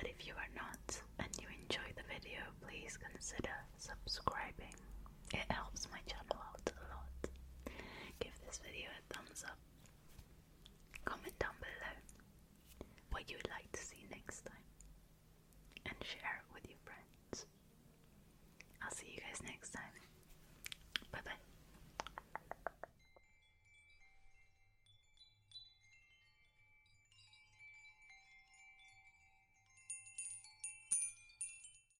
but if you are not and you enjoy the video, please consider subscribing. It helps my channel out a lot. Give this video a thumbs up. Comment down below what you would like to see next time and share